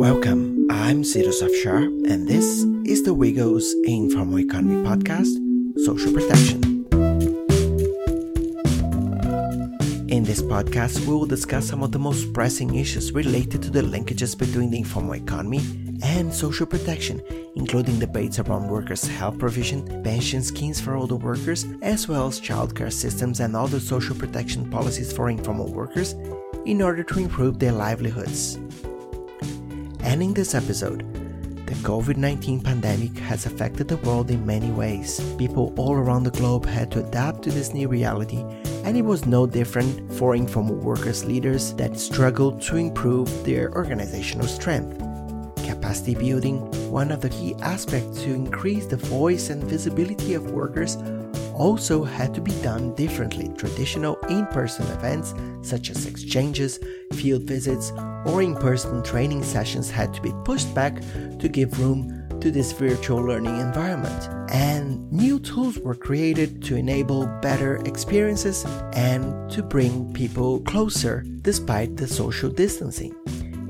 Welcome, I'm Sirosav Shah, and this is the WIEGO's Informal Economy podcast, Social Protection. In this podcast, we will discuss some of the most pressing issues related to the linkages between the informal economy and social protection, including debates around workers' health provision, pension schemes for older workers, as well as childcare systems and other social protection policies for informal workers in order to improve their livelihoods. Ending this episode, the COVID 19 pandemic has affected the world in many ways. People all around the globe had to adapt to this new reality, and it was no different for informal workers leaders that struggled to improve their organizational strength. Capacity building, one of the key aspects to increase the voice and visibility of workers, also had to be done differently. Traditional in person events such as exchanges, field visits, or in person training sessions had to be pushed back to give room to this virtual learning environment. And new tools were created to enable better experiences and to bring people closer despite the social distancing.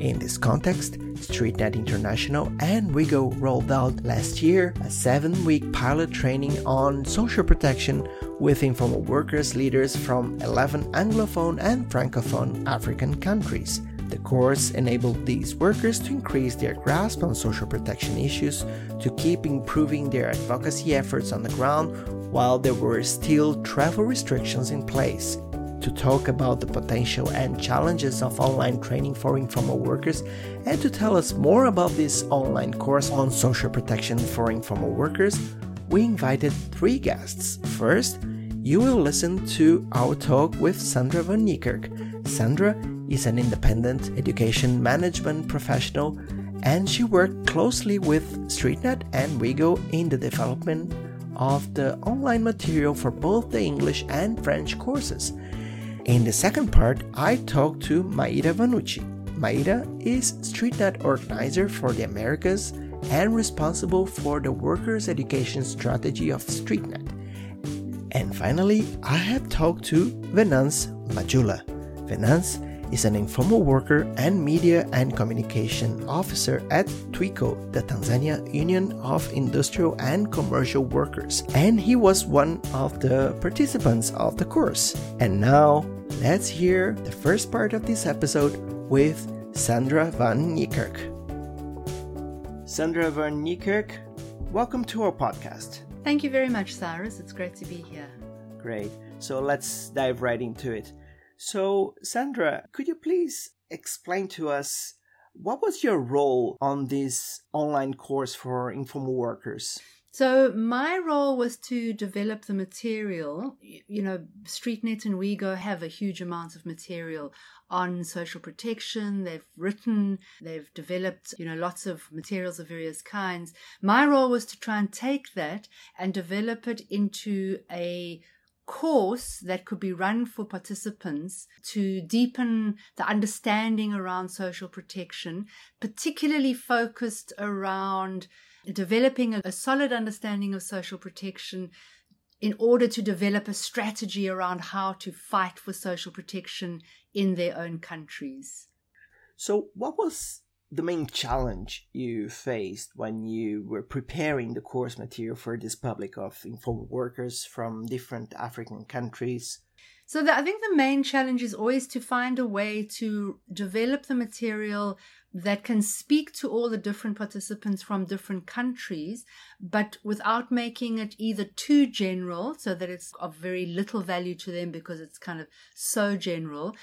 In this context, StreetNet International and WIEGO rolled out last year a seven week pilot training on social protection with informal workers leaders from 11 Anglophone and Francophone African countries. The course enabled these workers to increase their grasp on social protection issues, to keep improving their advocacy efforts on the ground while there were still travel restrictions in place to talk about the potential and challenges of online training for informal workers and to tell us more about this online course on social protection for informal workers, we invited three guests. First, you will listen to our talk with Sandra van Niekerk. Sandra is an independent education management professional and she worked closely with StreetNet and WIEGO in the development of the online material for both the English and French courses. In the second part, I talked to Maira Vanucci. Maira is StreetNet organizer for the Americas and responsible for the workers' education strategy of StreetNet. And finally, I have talked to Venance Majula. Venance is an informal worker and media and communication officer at TUICO, the Tanzania Union of Industrial and Commercial Workers, and he was one of the participants of the course. And now, let's hear the first part of this episode with Sandra van Niekerk. Sandra van Niekerk, welcome to our podcast. Thank you very much, Cyrus. It's great to be here. Great. So let's dive right into it. So, Sandra, could you please explain to us what was your role on this online course for informal workers? So my role was to develop the material. You know, StreetNet and WIEGO have a huge amount of material on social protection. They've written, they've developed, you know, lots of materials of various kinds. My role was to try and take that and develop it into a course that could be run for participants to deepen the understanding around social protection, particularly focused around developing a, a solid understanding of social protection in order to develop a strategy around how to fight for social protection in their own countries. So, what was the main challenge you faced when you were preparing the course material for this public of informal workers from different African countries? So, the, I think the main challenge is always to find a way to develop the material that can speak to all the different participants from different countries, but without making it either too general so that it's of very little value to them because it's kind of so general,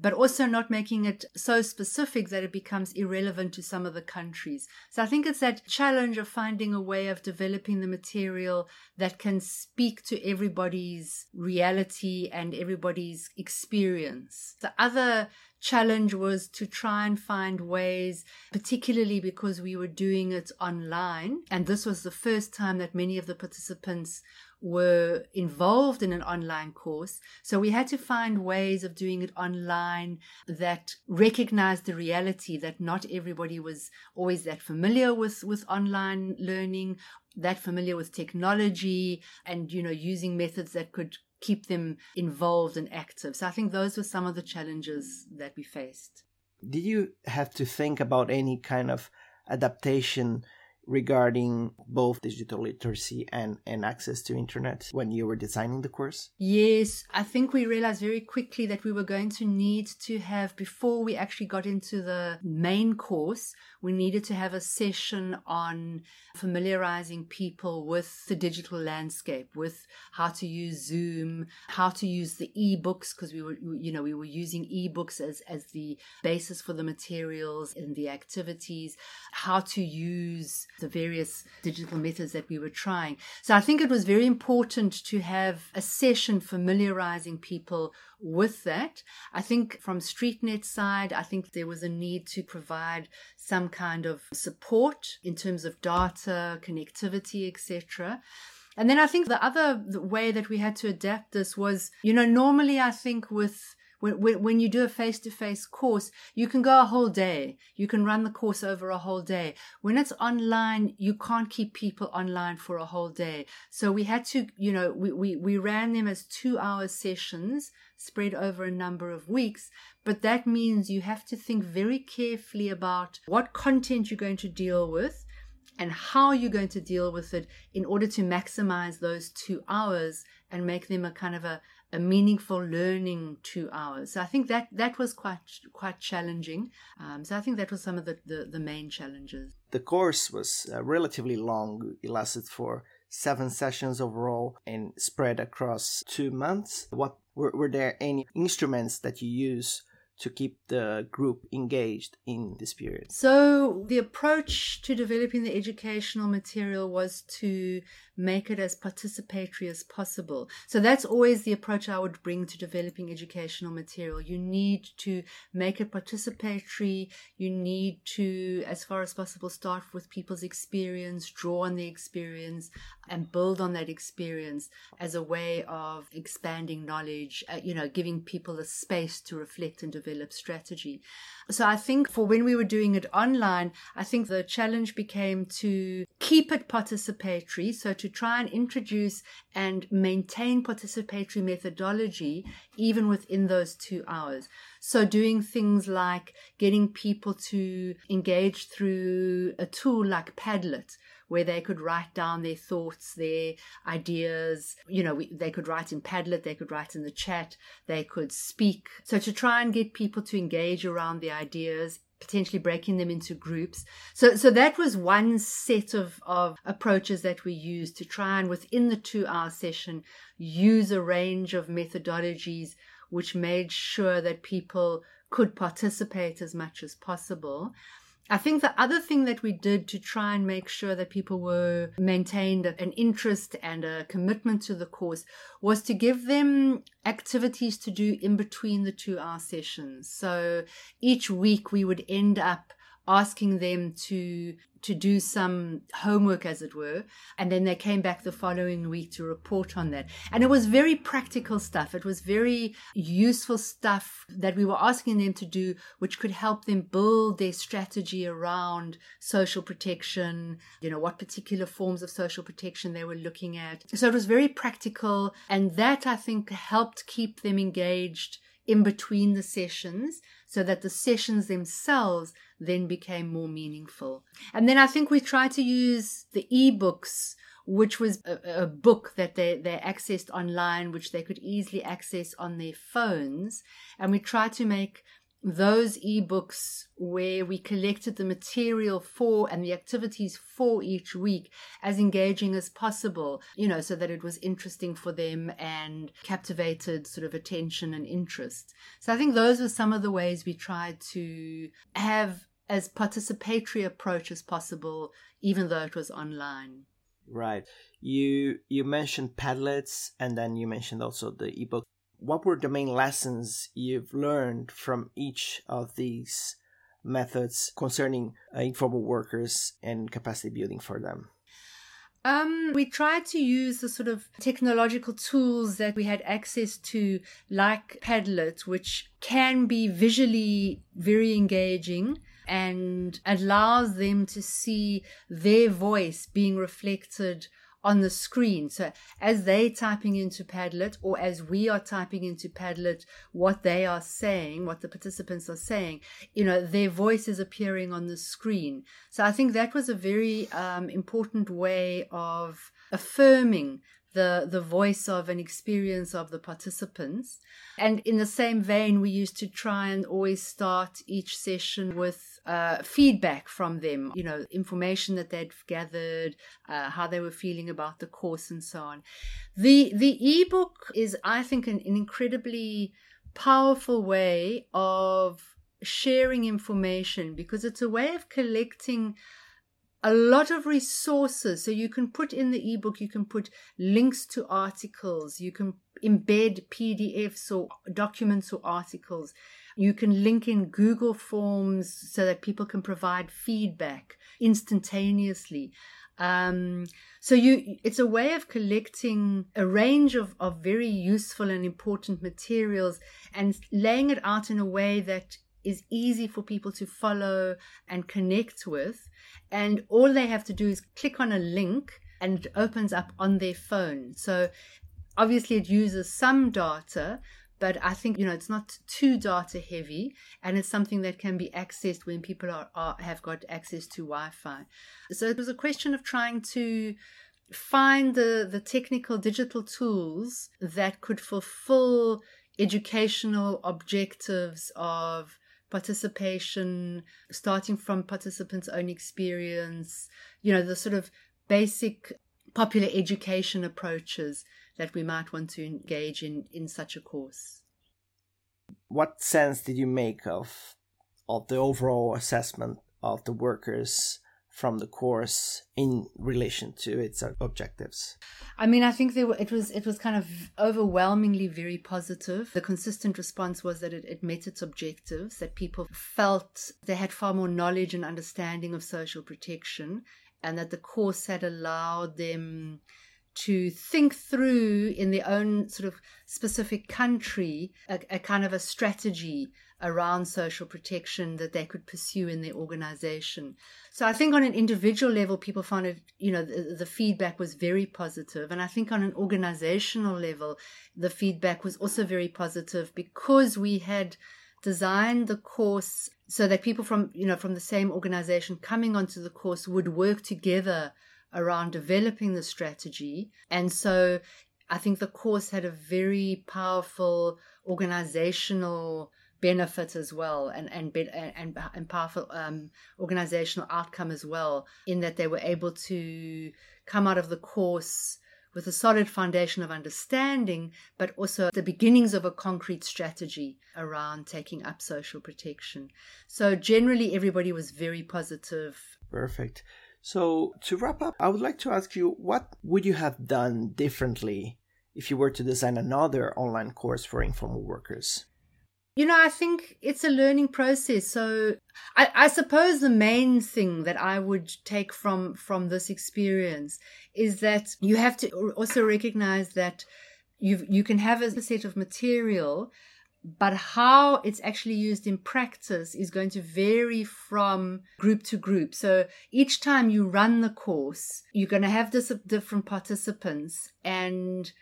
but also not making it so specific that it becomes irrelevant to some of the countries. So I think it's that challenge of finding a way of developing the material that can speak to everybody's reality and everybody's experience. The other challenge was to try and find ways, particularly because we were doing it online. And this was the first time that many of the participants were involved in an online course. So we had to find ways of doing it online that recognized the reality that not everybody was always that familiar with, with online learning, that familiar with technology and, you know, using methods that could keep them involved and active. So I think those were some of the challenges that we faced. Did you have to think about any kind of adaptation regarding both digital literacy and, and access to internet when you were designing the course? Yes, I think we realized very quickly that we were going to need to have, before we actually got into the main course, we needed to have a session on familiarizing people with the digital landscape, with how to use Zoom, how to use the e-books, because we were, you know, we were using e-books as, as the basis for the materials and the activities, how to use the various digital methods that we were trying. So I think it was very important to have a session familiarizing people with that. I think from StreetNet side, I think there was a need to provide some kind of support in terms of data, connectivity, etc. And then I think the other way that we had to adapt this was, you know, normally I think with when, when you do a face to face course, you can go a whole day. You can run the course over a whole day. When it's online, you can't keep people online for a whole day. So we had to, you know, we, we, we ran them as two hour sessions spread over a number of weeks. But that means you have to think very carefully about what content you're going to deal with and how you're going to deal with it in order to maximize those two hours and make them a kind of a, a meaningful learning two hours. So I think that that was quite quite challenging. Um, so I think that was some of the, the, the main challenges. The course was uh, relatively long. It lasted for seven sessions overall and spread across two months. What were, were there any instruments that you use to keep the group engaged in this period? So, the approach to developing the educational material was to make it as participatory as possible. So, that's always the approach I would bring to developing educational material. You need to make it participatory, you need to, as far as possible, start with people's experience, draw on the experience, and build on that experience as a way of expanding knowledge, uh, you know, giving people a space to reflect and develop strategy. So I think for when we were doing it online, I think the challenge became to keep it participatory. So to try and introduce and maintain participatory methodology even within those two hours. So doing things like getting people to engage through a tool like Padlet, where they could write down their thoughts, their ideas. You know, we, they could write in Padlet, they could write in the chat, they could speak. So to try and get people to engage around the ideas potentially breaking them into groups. So, so that was one set of, of approaches that we used to try and within the two hour session use a range of methodologies which made sure that people could participate as much as possible. I think the other thing that we did to try and make sure that people were maintained an interest and a commitment to the course was to give them activities to do in between the two hour sessions. So each week we would end up asking them to to do some homework as it were. And then they came back the following week to report on that. And it was very practical stuff. It was very useful stuff that we were asking them to do which could help them build their strategy around social protection you know what particular forms of social protection they were looking at. So it was very practical. And that i think helped keep them engaged in between the sessions so that the sessions themselves then became more meaningful. And then I think we tried to use the ebooks, which was a, a, book that they, they accessed online, which they could easily access on their phones. And we tried to make those ebooks where we collected the material for and the activities for each week as engaging as possible, you know, so that it was interesting for them and captivated sort of attention and interest. So I think those were some of the ways we tried to have as participatory approach as possible, even though it was online. Right. You you mentioned Padlets and then you mentioned also the ebook what were the main lessons you've learned from each of these methods concerning uh, informal workers and capacity building for them? Um, we tried to use the sort of technological tools that we had access to, like Padlet, which can be visually very engaging and allows them to see their voice being reflected on the screen. So as they typing into Padlet or as we are typing into Padlet what they are saying, what the participants are saying, you know, their voice is appearing on the screen. So I think that was a very um, important way of affirming the the voice of an experience of the participants. And in the same vein we used to try and always start each session with uh, feedback from them you know information that they'd gathered uh, how they were feeling about the course and so on. The the ebook is i think an, an incredibly powerful way of sharing information because it's a way of collecting a lot of resources. So you can put in the ebook, you can put links to articles, you can embed PDFs or documents or articles. You can link in Google Forms so that people can provide feedback instantaneously. Um, so you, it's a way of collecting a range of, of very useful and important materials and laying it out in a way that is easy for people to follow and connect with. And all they have to do is click on a link and it opens up on their phone. So obviously it uses some data, but I think, you know, it's not too data heavy and it's something that can be accessed when people are, are have got access to Wi-Fi. So it was a question of trying to find the, the technical digital tools that could fulfill educational objectives of participation, starting from participants' own experience, you know, the sort of basic popular education approaches that we might want to engage in in such a course. What sense did you make of of the overall assessment of the workers from the course in relation to its objectives? I mean, I think there were, it was it was kind of overwhelmingly very positive. The consistent response was that it, it met its objectives, that people felt they had far more knowledge and understanding of social protection, and that the course had allowed them to think through in their own sort of specific country a, a, kind of a strategy around social protection that they could pursue in their organization. So I think on an individual level, people found it, you know, the, the feedback was very positive. And I think on an organizational level, the feedback was also very positive because we had designed the course so that people from, you know, from the same organization coming onto the course would work together around developing the strategy. And so I think the course had a very powerful organizational benefit as well and and and, and powerful um, organizational outcome as well in that they were able to come out of the course with a solid foundation of understanding, but also the beginnings of a concrete strategy around taking up social protection. So, generally, everybody was very positive. Perfect. So, to wrap up, I would like to ask you what would you have done differently if you were to design another online course for informal workers? You know, I think it's a learning process. So I, I, suppose the main thing that I would take from from this experience is that you have to also recognize that you you can have a set of material but how it's actually used in practice is going to vary from group to group. So each time you run the course, you're going to have different participants and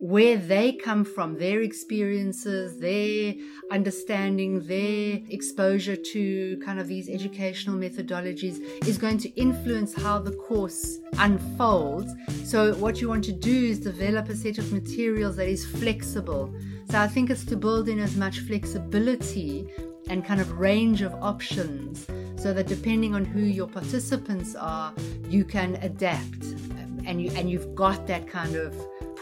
where they come from, their experiences, their understanding, their exposure to kind of these educational methodologies is going to influence how the course unfolds. So, what you want to do is develop a set of materials that is flexible. So, I think it's to build in as much flexibility and kind of range of options so that depending on who your participants are, you can adapt and you and you've got that kind of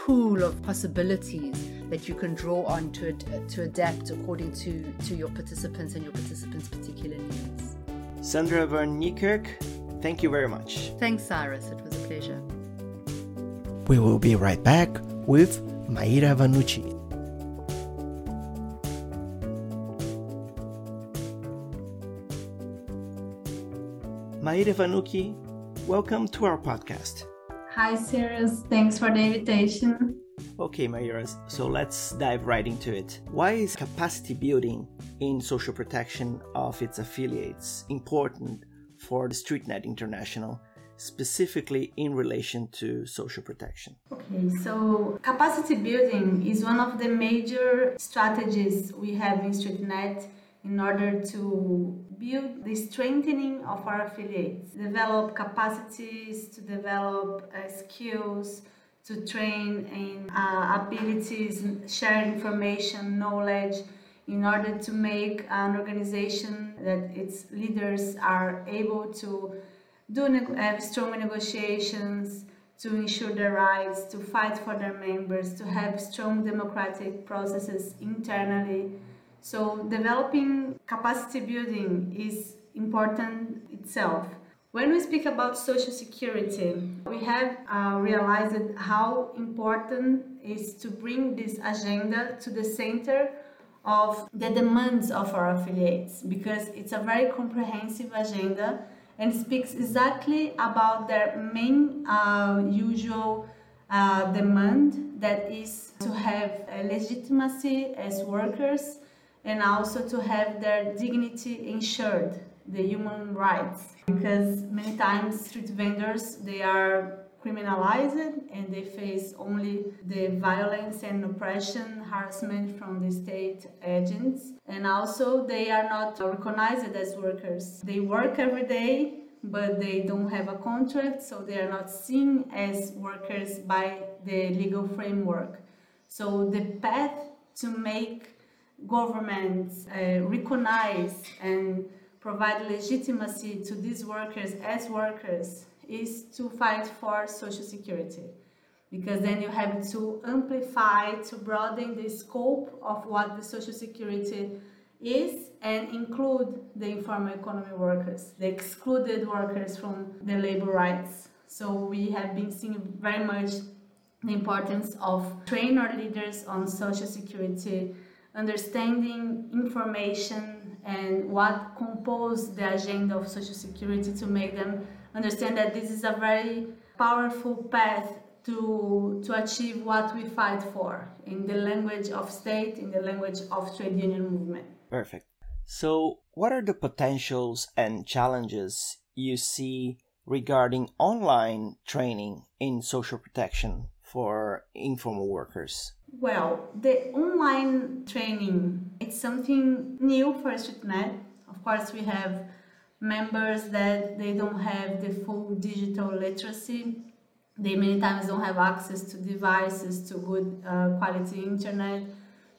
pool of possibilities that you can draw on to, to adapt according to, to your participants and your participants' particular needs. Sandra van Niekerk, thank you very much. Thanks, Cyrus. It was a pleasure. We will be right back with Maira Vanucci. Maira Vanucci, welcome to our podcast. Hi, Cyrus. Thanks for the invitation. Okay, Maira, so let's dive right into it. Why is capacity building in social protection of its affiliates important for the StreetNet International, specifically in relation to social protection? Okay, so capacity building is one of the major strategies we have in StreetNet in order to build the strengthening of our affiliates, develop capacities, to develop uh, skills, to train in uh, abilities, share information, knowledge, in order to make an organization that its leaders are able to do have strong negotiations, to ensure their rights, to fight for their members, to have strong democratic processes internally so developing capacity building is important itself. When we speak about social security, we have uh, realized how important is to bring this agenda to the center of the demands of our affiliates because it's a very comprehensive agenda and speaks exactly about their main uh, usual uh, demand that is to have legitimacy as workers and also to have their dignity ensured, the human rights. Because many times street vendors they are criminalized and they face only the violence and oppression, harassment from the state agents, and also they are not recognized as workers. They work every day but they don't have a contract, so they are not seen as workers by the legal framework. So the path to make governments uh, recognize and provide legitimacy to these workers as workers is to fight for social security. Because then you have to amplify to broaden the scope of what the social security is and include the informal economy workers the excluded workers from the labor rights. So we have been seeing very much the importance of train our leaders on social security understanding information and what compose the agenda of social security to make them understand that this is a very powerful path to, to achieve what we fight for in the language of state, in the language of trade union movement. Perfect. So, what are the potentials and challenges you see regarding online training in social protection for informal workers? Well, the online training it's something new for StreetNet. Of course, we have members that they don't have the full digital literacy. They many times don't have access to devices, to good uh, quality internet.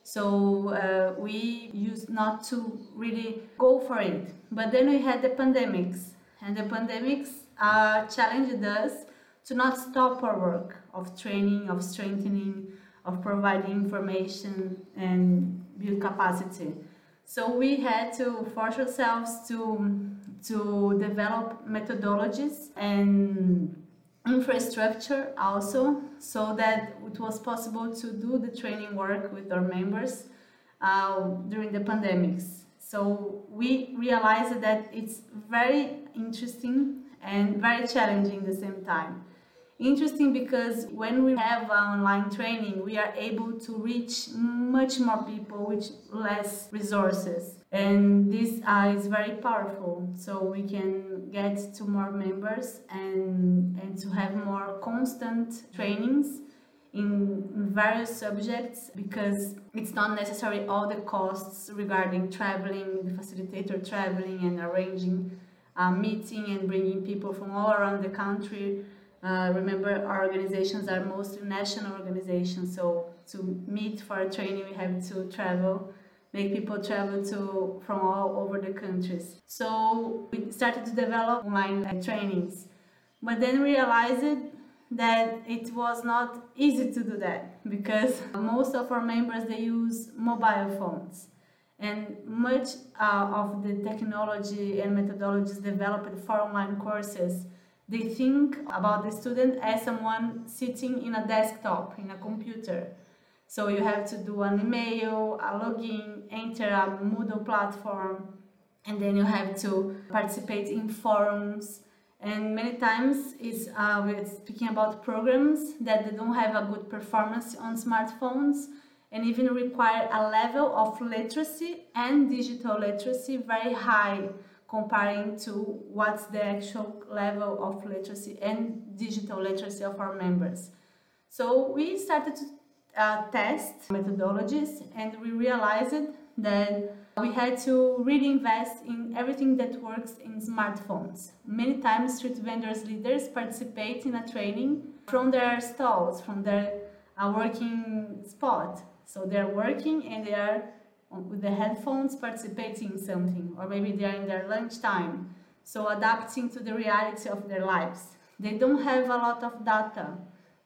So uh, we used not to really go for it. But then we had the pandemics, and the pandemics uh, challenged us to not stop our work of training, of strengthening, of providing information and build capacity. So we had to force ourselves to to develop methodologies and infrastructure also so that it was possible to do the training work with our members uh, during the pandemics. So we realized that it's very interesting and very challenging at the same time interesting because when we have online training, we are able to reach much more people with less resources. And this uh, is very powerful. So we can get to more members and, and to have more constant trainings in various subjects because it's not necessary all the costs regarding traveling, the facilitator traveling and arranging a meeting and bringing people from all around the country uh, remember, our organizations are mostly national organizations, so to meet for a training, we have to travel, make people travel to from all over the countries. So we started to develop online uh, trainings, but then realized that it was not easy to do that because most of our members they use mobile phones and much uh, of the technology and methodologies developed for online courses they think about the student as someone sitting in a desktop, in a computer. So you have to do an email, a login, enter a Moodle platform, and then you have to participate in forums. And many times it's uh, we're speaking about programs that they don't have a good performance on smartphones and even require a level of literacy and digital literacy very high comparing to what's the actual level of literacy and digital literacy of our members. So we started to uh, test methodologies and we realized that we had to really invest in everything that works in smartphones. Many times, street vendors leaders participate in a training from their stalls, from their uh, working spot. So they're working and they are with the headphones participating in something, or maybe they are in their lunchtime. So adapting to the reality of their lives. They don't have a lot of data.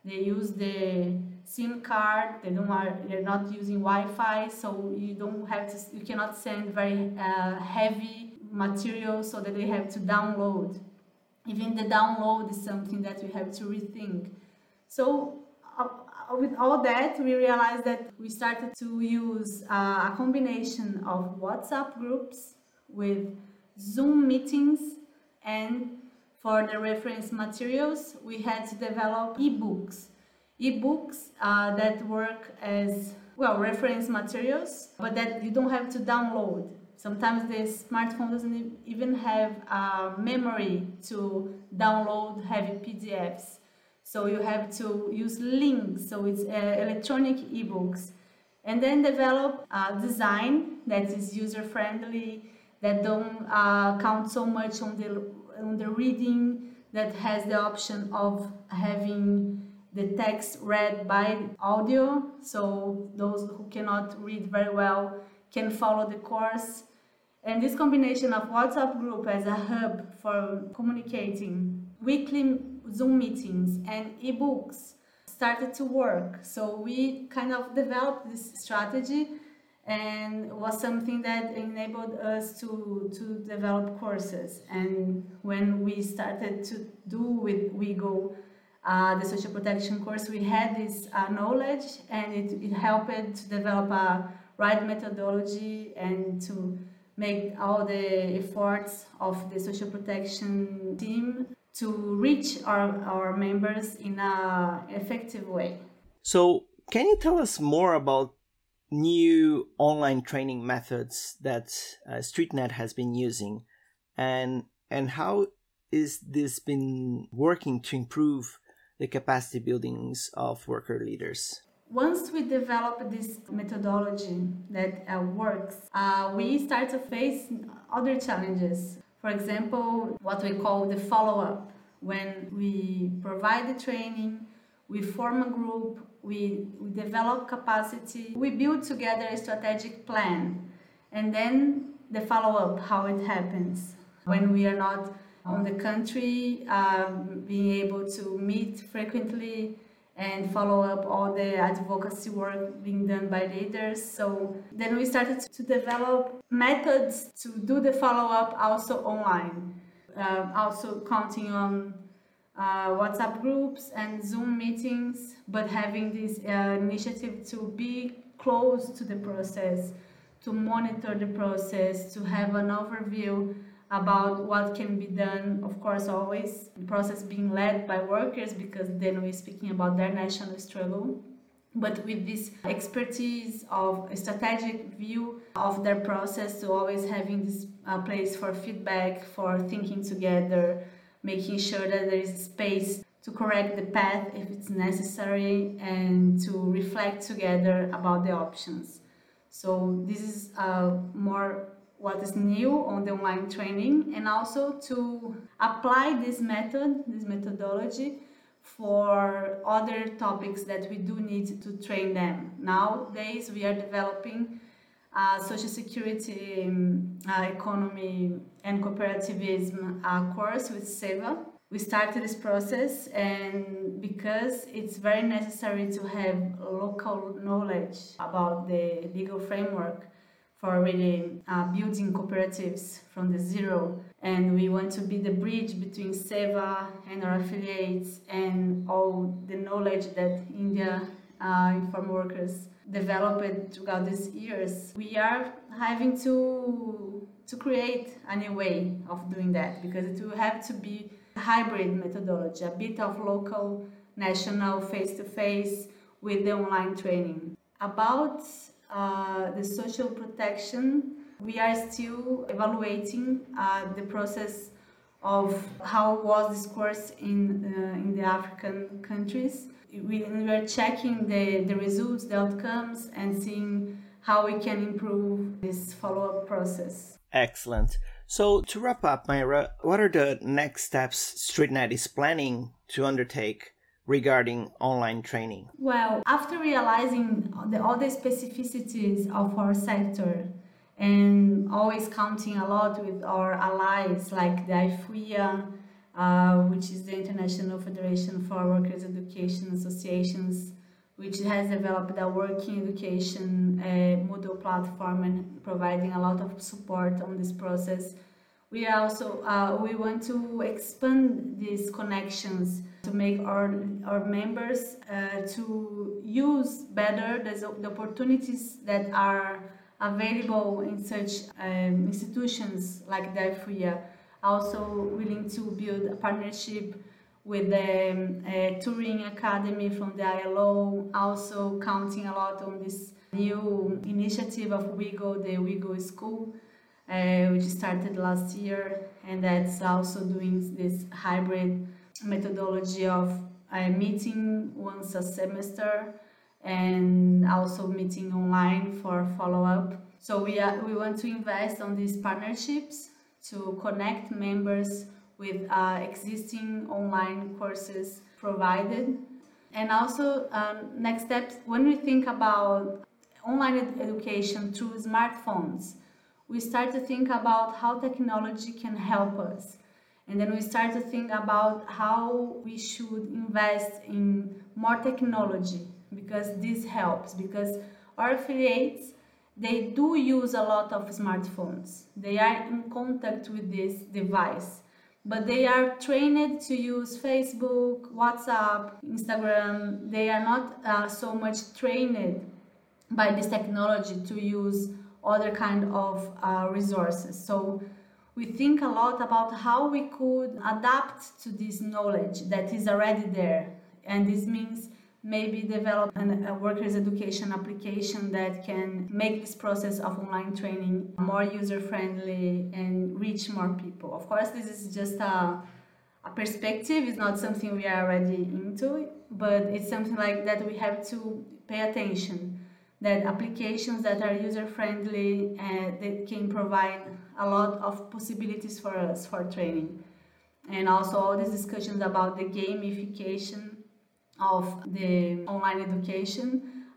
They use the SIM card. They don't are they're not using Wi-Fi, so you don't have to. You cannot send very uh, heavy material so that they have to download. Even the download is something that we have to rethink. So with all that, we realized that we started to use uh, a combination of WhatsApp groups with Zoom meetings. And for the reference materials, we had to develop ebooks. Ebooks uh, that work as well reference materials but that you don't have to download. Sometimes the smartphone doesn't even have a memory to download heavy pdfs so you have to use links so it's uh, electronic ebooks and then develop a design that is user friendly that don't uh, count so much on the on the reading that has the option of having the text read by audio, so those who cannot read very well can follow the course. And this combination of WhatsApp group as a hub for communicating, weekly Zoom meetings, and ebooks started to work. So we kind of developed this strategy and was something that enabled us to, to develop courses. And when we started to do with WIEGO uh, the social protection course, we had this uh, knowledge and it, it helped to develop a right methodology and to make all the efforts of the social protection team to reach our, our members in an effective way. So, can you tell us more about new online training methods that uh, StreetNet has been using and and how is this been working to improve the capacity buildings of worker leaders. Once we develop this methodology that uh, works, uh, we start to face other challenges. For example, what we call the follow up. When we provide the training, we form a group, we, we develop capacity, we build together a strategic plan, and then the follow up, how it happens. When we are not on the country, um, being able to meet frequently and follow up all the advocacy work being done by leaders. So then we started to develop methods to do the follow up also online, uh, also counting on uh, WhatsApp groups and Zoom meetings, but having this uh, initiative to be close to the process, to monitor the process, to have an overview about what can be done, of course, always the process being led by workers because then we're speaking about their national struggle. But with this expertise of a strategic view of their process, to always having this uh, place for feedback, for thinking together, making sure that there is space to correct the path if it's necessary, and to reflect together about the options. So this is a more what is new on the online training and also to apply this method, this methodology for other topics that we do need to train them. Nowadays, we are developing a social security, um, uh, economy, and cooperativism uh, course with SEWA. We started this process, and because it's very necessary to have local knowledge about the legal framework, for really uh, building cooperatives from the zero. And we want to be the bridge between SEWA and our affiliates and all the knowledge that India uh, informal workers developed throughout these years. We are having to to create a new way of doing that because it will have to be a hybrid methodology, a bit of local, national, face to face with the online training. About uh, the social protection, We are still evaluating uh, the process of how was this course in, uh, in the African countries. We, we are checking the, the results, the outcomes, and seeing how we can improve this follow up process. Excellent. So, to wrap up, Maira, what are the next steps StreetNet is planning to undertake regarding online training? Well, after realizing the, all the specificities of our sector and always counting a lot with our allies like the IFWEA, uh, which is the International Federation for Workers' Education Associations, which has developed a working education uh, Moodle platform and providing a lot of support on this process. We also uh, we want to expand these connections to make our our members uh, to use better the, opportunities that are available in such um, institutions like the Also willing to build a partnership with the um, Turing Academy from the ILO, also counting a lot on this new initiative of WIEGO, the WIEGO School, uh, which started last year, and that's also doing this hybrid methodology of uh, meeting once a semester and also meeting online for follow-up. So we, are, we want to invest on these partnerships to connect members with uh, existing online courses provided. And also, um, next steps, when we think about online ed- education through smartphones, we start to think about how technology can help us. And then we start to think about how we should invest in more technology because this helps. Because our affiliates, they do use a lot of smartphones, they are in contact with this device but they are trained to use Facebook, WhatsApp, Instagram. They are not uh, so much trained by this technology to use other kind of uh, resources. So we think a lot about how we could adapt to this knowledge that is already there. And this means maybe develop an, a workers' education application that can make this process of online training more user friendly and reach more people. Of course, this is just a, a perspective, it's not something we are already into, but it's something like that we have to pay attention. That applications that are user friendly and that can provide a lot of possibilities for us for training. And also all these discussions about the gamification of the online education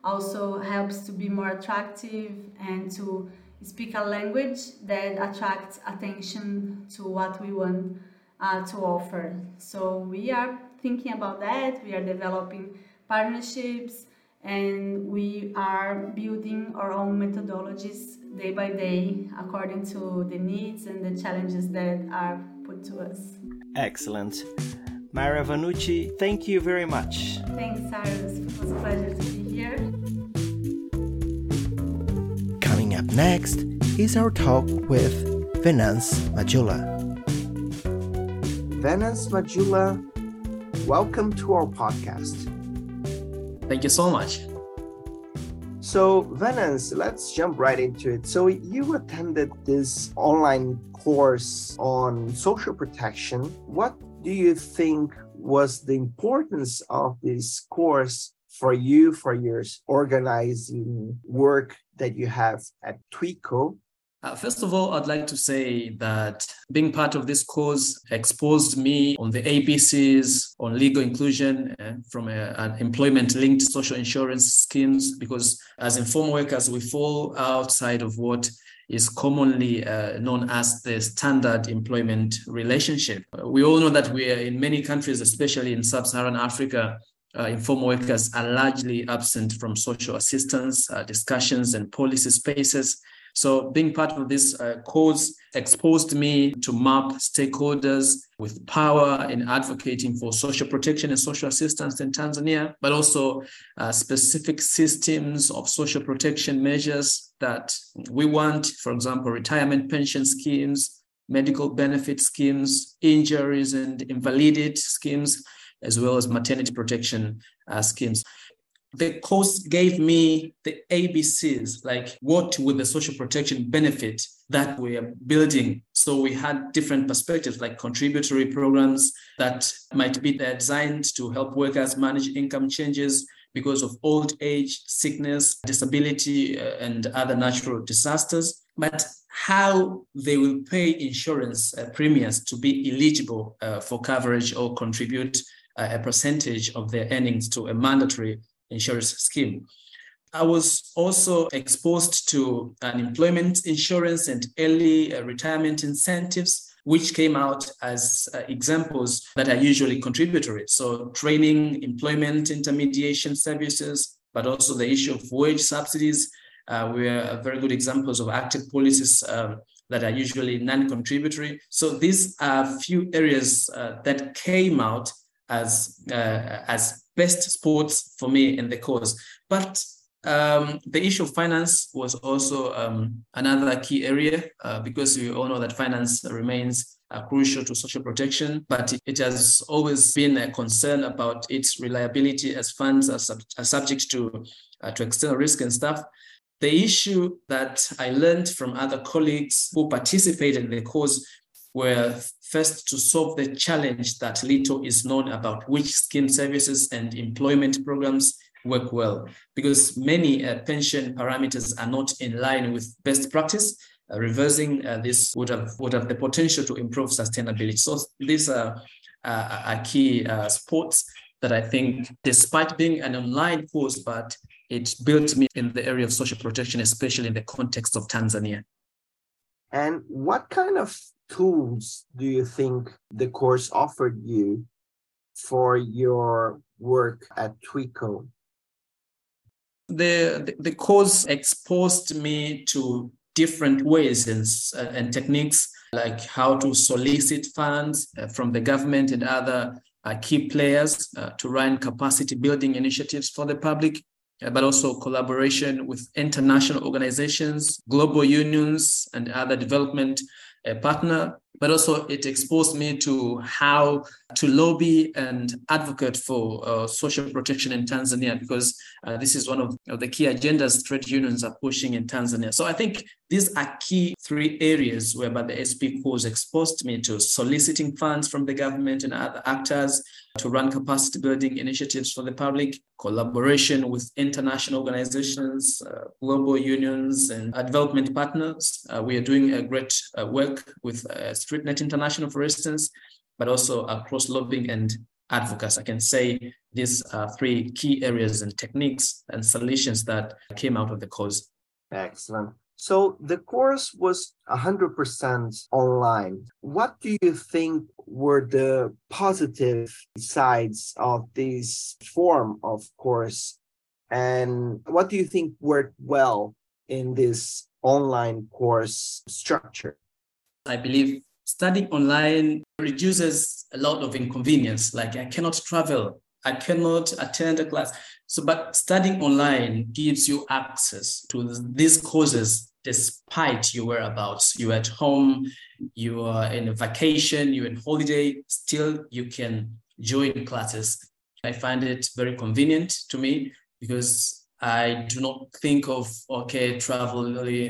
also helps to be more attractive and to speak a language that attracts attention to what we want uh, to offer. So we are thinking about that. We are developing partnerships and we are building our own methodologies day by day according to the needs and the challenges that are put to us. Excellent. Maira Vanucci, thank you very much. Thanks, Cyrus. It was a pleasure to be here. Coming up next is our talk with Venance Majula. Venance Majula, welcome to our podcast. Thank you so much. So, Venance, let's jump right into it. So, you attended this online course on social protection. What do you think was the importance of this course for you for your organizing work that you have at TUICO? Uh, first of all, I'd like to say that being part of this course exposed me on the ABCs on legal inclusion uh, from a, an employment linked social insurance schemes, because as informal workers, we fall outside of what is commonly uh, known as the standard employment relationship. We all know that we are in many countries, especially in sub Saharan Africa, uh, informal workers are largely absent from social assistance uh, discussions and policy spaces. So, being part of this uh, exposed me to map stakeholders with power in advocating for social protection and social assistance in Tanzania, but also uh, specific systems of social protection measures that we want, for example, retirement pension schemes, medical benefit schemes, injuries and invalidity schemes, as well as maternity protection uh, schemes. The course gave me the ABCs, like what would the social protection benefit that we are building. So we had different perspectives, like contributory programs that might be designed to help workers manage income changes because of old age, sickness, disability, uh, and other natural disasters. But how they will pay insurance uh, premiums to be eligible uh, for coverage or contribute uh, a percentage of their earnings to a mandatory insurance scheme. I was also exposed to unemployment insurance and early uh, retirement incentives, which came out as uh, examples that are usually contributory. So, training, employment intermediation services, but also the issue of wage subsidies uh, were very good examples of active policies um, that are usually non contributory. So, these are a few areas uh, that came out as, uh, as best sports for me in the course. But um, the issue of finance was also um, another key area uh, because we all know that finance remains uh, crucial to social protection, but it, has always been a concern about its reliability as funds are, sub- are subject to, uh, to external risk and stuff. The issue that I learned from other colleagues who participated in the course were first to solve the challenge that little is known about which scheme services and employment programs work well, because many uh, pension parameters are not in line with best practice. Uh, reversing uh, this would have would have the potential to improve sustainability. So these are, are key uh, sports that I think, despite being an online course, but it built me in the area of social protection, especially in the context of Tanzania. And what kind of tools do you think the course offered you for your work at TUICO? The, the, course exposed me to different ways and, uh, and techniques like how to solicit funds uh, from the government and other uh, key players to run capacity building initiatives for the public, but also collaboration with international organizations, global unions, and other development a partner, but also it exposed me to how to lobby and advocate for uh, social protection in Tanzania, because uh, this is one of, of, the key agendas trade unions are pushing in Tanzania. So I think these are key three areas whereby the SP course exposed me to soliciting funds from the government and other actors to run capacity building initiatives for the public, collaboration with international organizations, uh, global unions, and development partners. Uh, we are doing a great uh, work with uh, StreetNet International, for instance, but also across lobbying and advocates. I can say these are three key areas and techniques and solutions that came out of the course. Excellent. So the course was 100% online. What do you think were the positive sides of this form of course? And what do you think worked well in this online course structure? I believe studying online reduces a lot of inconvenience. Like I cannot travel, I cannot attend a class. So, but studying online gives you access to these courses despite your whereabouts. You're at home, you are in a vacation, you're in holiday, still you can join classes. I find it very convenient to me because I do not think of okay travel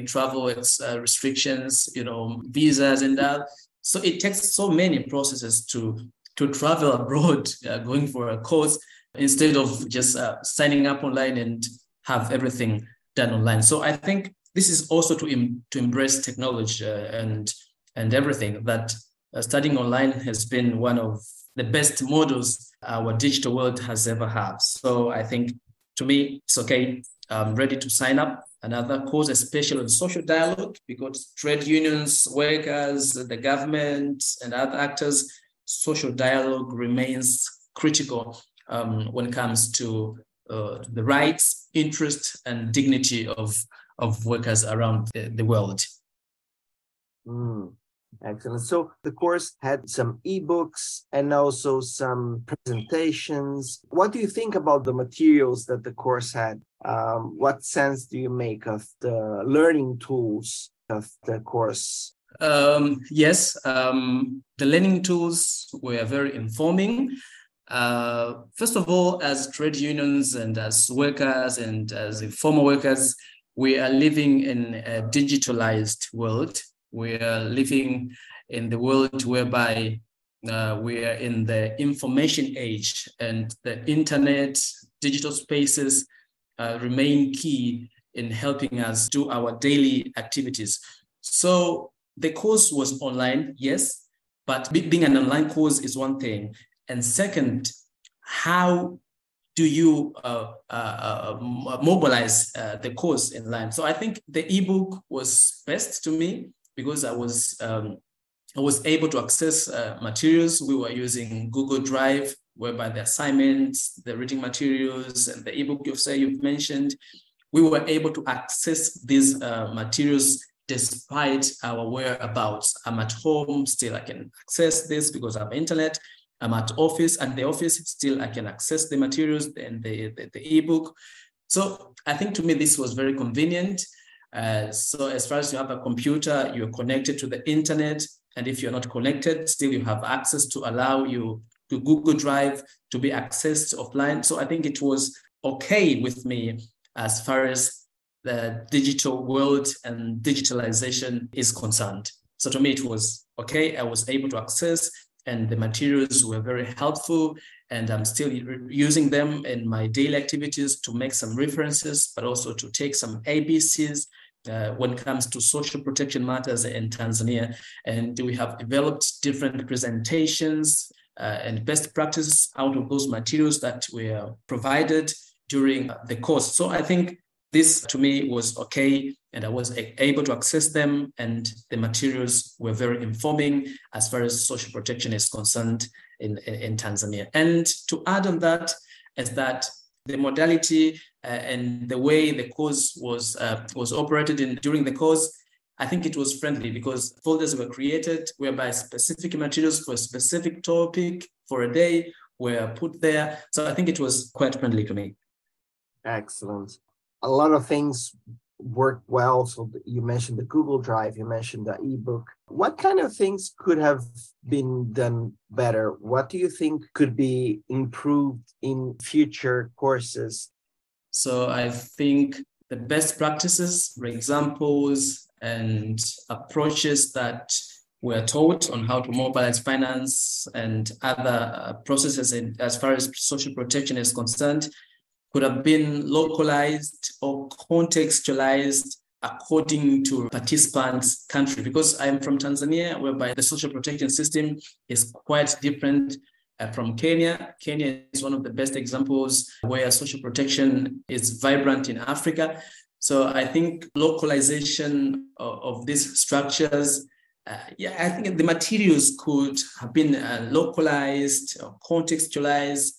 travel uh, restrictions, you know, visas and that. So it takes so many processes to to travel abroad, uh, going for a course instead of just uh, signing up online and have everything done online. So I think this is also to em- to embrace technology uh, and and everything that uh, studying online has been one of the best models our digital world has ever had. So I think to me, it's okay. I'm ready to sign up another course, especially on social dialogue, because trade unions, workers, the government, and other actors, social dialogue remains critical um, when it comes to uh, the rights, interest, and dignity of, of workers around the, the world. Mm. Excellent. So the course had some ebooks and also some presentations. What do you think about the materials that the course had? Um, what sense do you make of the learning tools of the course? Um, yes, um, the learning tools were very informing. Uh, first of all, as trade unions and as workers and as informal workers, we are living in a digitalized world. We are living in the world whereby uh, we are in the information age and the internet, digital spaces uh, remain key in helping us do our daily activities. So the course was online, yes, but being an online course is one thing. And second, how do you uh, uh, uh mobilize uh, the course in line? So I think the ebook was best to me because I was um, I was able to access uh, materials. We were using Google Drive, whereby the assignments, the reading materials, and the ebook you've said you've mentioned, we were able to access these uh, materials despite our whereabouts. I'm at home, still I can access this because I have internet. I'm at office, and the office still I can access the materials and the, the, the ebook. So I think to me this was very convenient. Uh, so as far as you have a computer, you're connected to the internet, and if you're not connected, still you have access to allow you to Google Drive to be accessed offline. So I think it was okay with me as far as the digital world and digitalization is concerned. So to me, it was okay. I was able to access, and the materials were very helpful. And I'm still using them in my daily activities to make some references, but also to take some ABCs uh, when it comes to social protection matters in Tanzania. And we have developed different presentations uh, and best practices out of those materials that were provided during the course. So I think this to me was okay, and I was able to access them, and the materials were very informing as far as social protection is concerned in, in, in Tanzania. And to add on that is that the modality uh, and the way the course was uh, was operated in during the course I think it was friendly because folders were created whereby specific materials for a specific topic for a day were put there. So I think it was quite friendly to me. Excellent. A lot of things worked well. So you mentioned the Google Drive, you mentioned the ebook. What kind of things could have been done better? What do you think could be improved in future courses? So I think the best practices, examples, and approaches that were taught on how to mobilize finance and other uh, processes in, as far as social protection is concerned could have been localized or contextualized according to participants' country. Because I'm from Tanzania, whereby the social protection system is quite different uh, from Kenya. Kenya is one of the best examples where social protection is vibrant in Africa. So I think localization of, of these structures, uh, yeah, I think the materials could have been uh, localized or contextualized,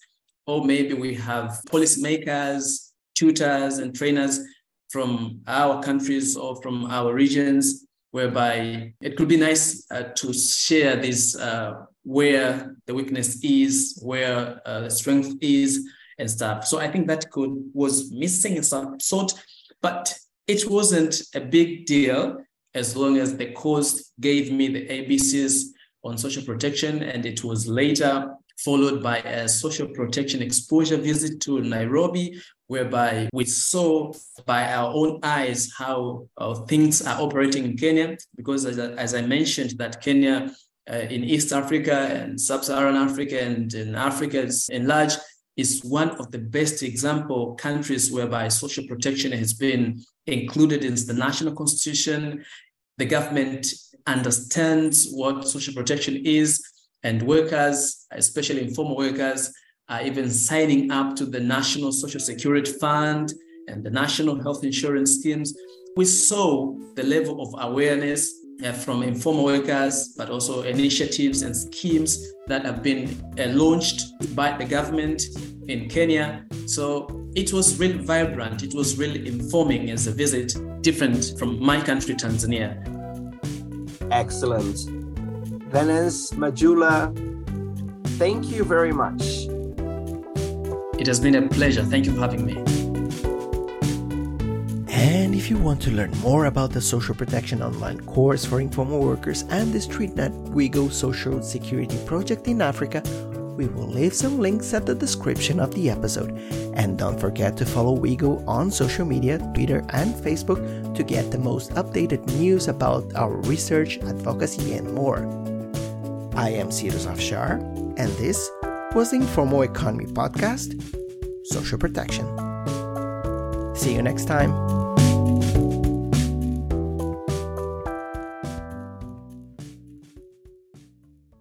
or maybe we have policymakers, tutors, and trainers from our countries or from our regions, whereby it could be nice uh, to share this uh, where the weakness is, where uh, the strength is, and stuff. So I think that could was missing in some sort but it wasn't a big deal as long as the course gave me the ABCs on social protection. And it was later followed by a social protection exposure visit to Nairobi, whereby we saw by our own eyes how uh, things are operating in Kenya. Because as, as I mentioned, that Kenya uh, in East Africa and Sub-Saharan Africa and in Africa in large is one of the best example countries whereby social protection has been included in the national constitution. The government understands what social protection is, and workers, especially informal workers, are even signing up to the National Social Security Fund and the National Health Insurance schemes. We saw the level of awareness uh, from informal workers, but also initiatives and schemes that have been uh, launched by the government in Kenya. So it was really vibrant. It was really informing as a visit, different from my country, Tanzania. Excellent. Venice Majula, thank you very much. It has been a pleasure. Thank you for having me. And if you want to learn more about the Social Protection Online course for informal workers and the StreetNet WIEGO Social Security Project in Africa, we will leave some links at the description of the episode. And don't forget to follow WIEGO on social media, Twitter, and Facebook to get the most updated news about our research, advocacy, and more. I am Cyrus Afshar, and this was the Informal Economy Podcast Social Protection. See you next time.